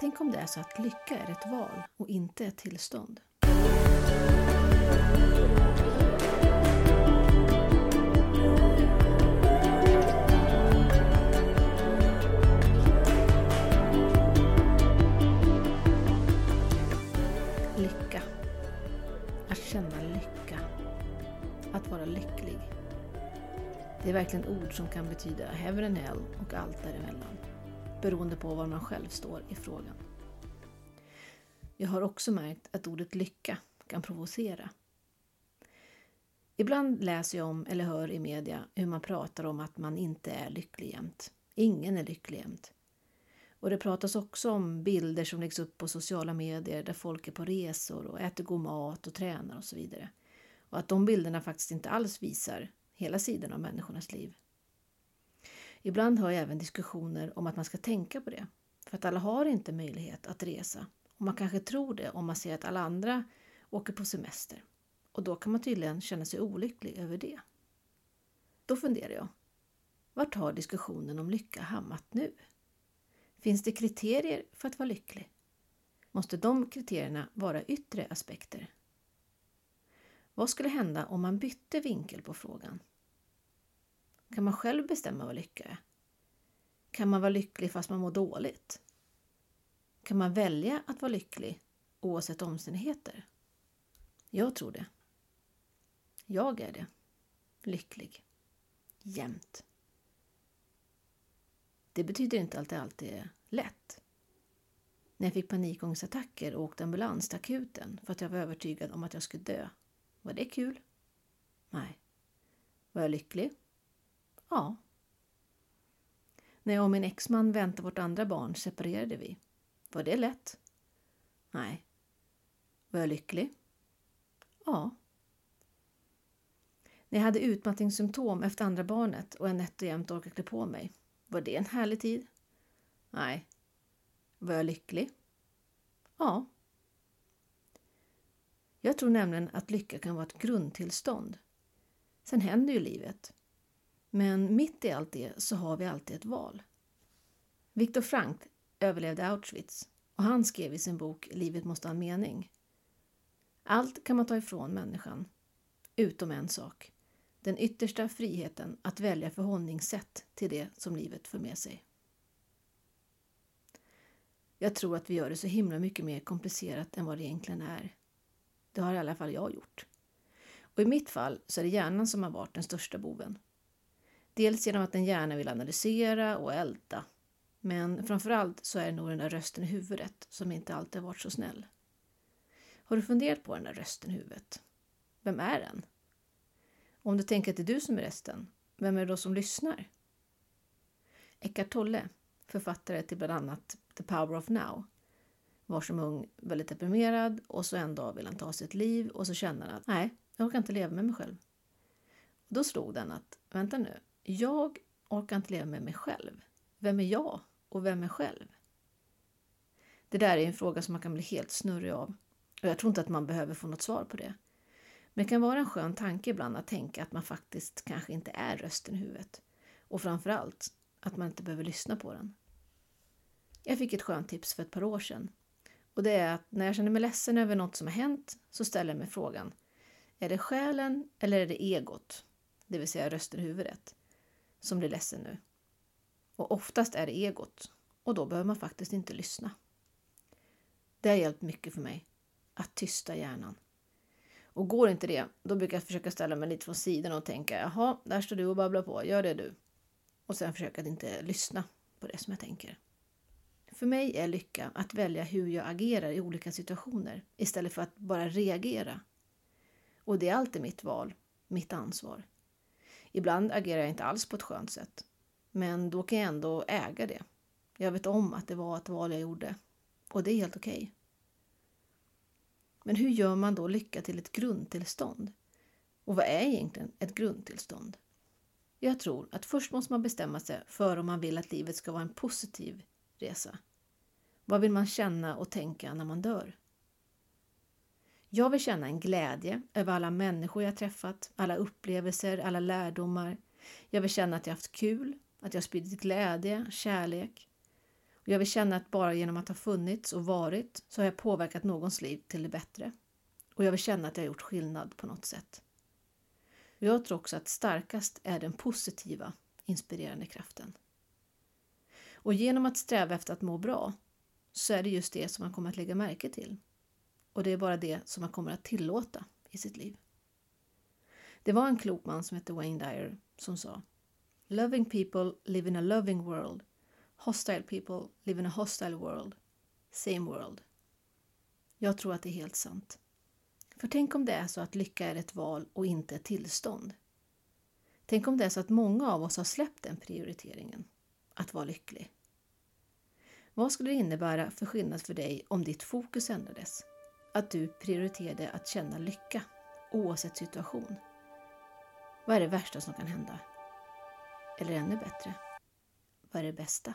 Tänk om det är så att lycka är ett val och inte ett tillstånd. Lycka. Att känna lycka. Att vara lycklig. Det är verkligen ord som kan betyda heaven and hell och allt däremellan. Beroende på var man själv står i frågan. Jag har också märkt att ordet lycka kan provocera. Ibland läser jag om eller hör i media hur man pratar om att man inte är lycklig jämt. Ingen är lycklig jämt. Och det pratas också om bilder som läggs upp på sociala medier där folk är på resor och äter god mat och tränar och så vidare. Och att de bilderna faktiskt inte alls visar hela sidan av människornas liv. Ibland hör jag även diskussioner om att man ska tänka på det. För att alla har inte möjlighet att resa. Och man kanske tror det om man ser att alla andra åker på semester. Och då kan man tydligen känna sig olycklig över det. Då funderar jag. Vart har diskussionen om lycka hamnat nu? Finns det kriterier för att vara lycklig? Måste de kriterierna vara yttre aspekter? Vad skulle hända om man bytte vinkel på frågan? Kan man själv bestämma vad lycka är? Kan man vara lycklig fast man mår dåligt? Kan man välja att vara lycklig oavsett omständigheter? Jag tror det. Jag är det. Lycklig. Jämt. Det betyder inte att det alltid är lätt. När jag fick panikångestattacker och åkte ambulans till akuten för att jag var övertygad om att jag skulle dö. Var det kul? Nej. Var jag lycklig? Ja. När jag och min exman väntade vårt andra barn separerade vi. Var det lätt? Nej. Var jag lycklig? Ja. När jag hade utmattningssymptom efter andra barnet och jag nätt och jämt orkade klä på mig. Var det en härlig tid? Nej. Var jag lycklig? Ja. Jag tror nämligen att lycka kan vara ett grundtillstånd. Sen händer ju livet. Men mitt i allt det så har vi alltid ett val. Viktor Frank överlevde Auschwitz och han skrev i sin bok Livet måste ha en mening. Allt kan man ta ifrån människan, utom en sak. Den yttersta friheten att välja förhållningssätt till det som livet för med sig. Jag tror att vi gör det så himla mycket mer komplicerat än vad det egentligen är. Det har i alla fall jag gjort. Och i mitt fall så är det hjärnan som har varit den största boven. Dels genom att den gärna vill analysera och älta. Men framförallt så är det nog den där rösten i huvudet som inte alltid har varit så snäll. Har du funderat på den där rösten i huvudet? Vem är den? Om du tänker att det är du som är rösten, vem är det då som lyssnar? Eckart Tolle, författare till bland annat The Power of Now, var som ung väldigt deprimerad och så en dag vill han ta sitt liv och så känner han att nej, jag orkar inte leva med mig själv. Och då slog den att, vänta nu, jag orkar inte leva med mig själv. Vem är jag och vem är själv? Det där är en fråga som man kan bli helt snurrig av. Och jag tror inte att man behöver få något svar på det. Men det kan vara en skön tanke ibland att tänka att man faktiskt kanske inte är rösten i huvudet. Och framförallt att man inte behöver lyssna på den. Jag fick ett skönt tips för ett par år sedan. Och det är att när jag känner mig ledsen över något som har hänt så ställer jag mig frågan. Är det själen eller är det egot, det vill säga rösten i huvudet, som blir ledsen nu? Och oftast är det egot och då behöver man faktiskt inte lyssna. Det har hjälpt mycket för mig att tysta hjärnan. Och går inte det, då brukar jag försöka ställa mig lite från sidan och tänka jaha, där står du och babblar på, gör det du. Och sen försöka att inte lyssna på det som jag tänker. För mig är lycka att välja hur jag agerar i olika situationer istället för att bara reagera. Och det är alltid mitt val, mitt ansvar. Ibland agerar jag inte alls på ett skönt sätt. Men då kan jag ändå äga det. Jag vet om att det var ett val jag gjorde. Och det är helt okej. Okay. Men hur gör man då lycka till ett grundtillstånd? Och vad är egentligen ett grundtillstånd? Jag tror att först måste man bestämma sig för om man vill att livet ska vara en positiv resa. Vad vill man känna och tänka när man dör? Jag vill känna en glädje över alla människor jag träffat, alla upplevelser, alla lärdomar. Jag vill känna att jag haft kul, att jag spridit glädje, kärlek. Och jag vill känna att bara genom att ha funnits och varit så har jag påverkat någons liv till det bättre. Och jag vill känna att jag gjort skillnad på något sätt. Och jag tror också att starkast är den positiva, inspirerande kraften. Och genom att sträva efter att må bra så är det just det som man kommer att lägga märke till. Och det är bara det som man kommer att tillåta i sitt liv. Det var en klok man som hette Wayne Dyer som sa Loving people live in a loving world. Hostile people live in a hostile world. Same world. Jag tror att det är helt sant. För tänk om det är så att lycka är ett val och inte ett tillstånd. Tänk om det är så att många av oss har släppt den prioriteringen, att vara lycklig. Vad skulle det innebära för skillnad för dig om ditt fokus ändrades? Att du prioriterade att känna lycka, oavsett situation. Vad är det värsta som kan hända? Eller ännu bättre, vad är det bästa?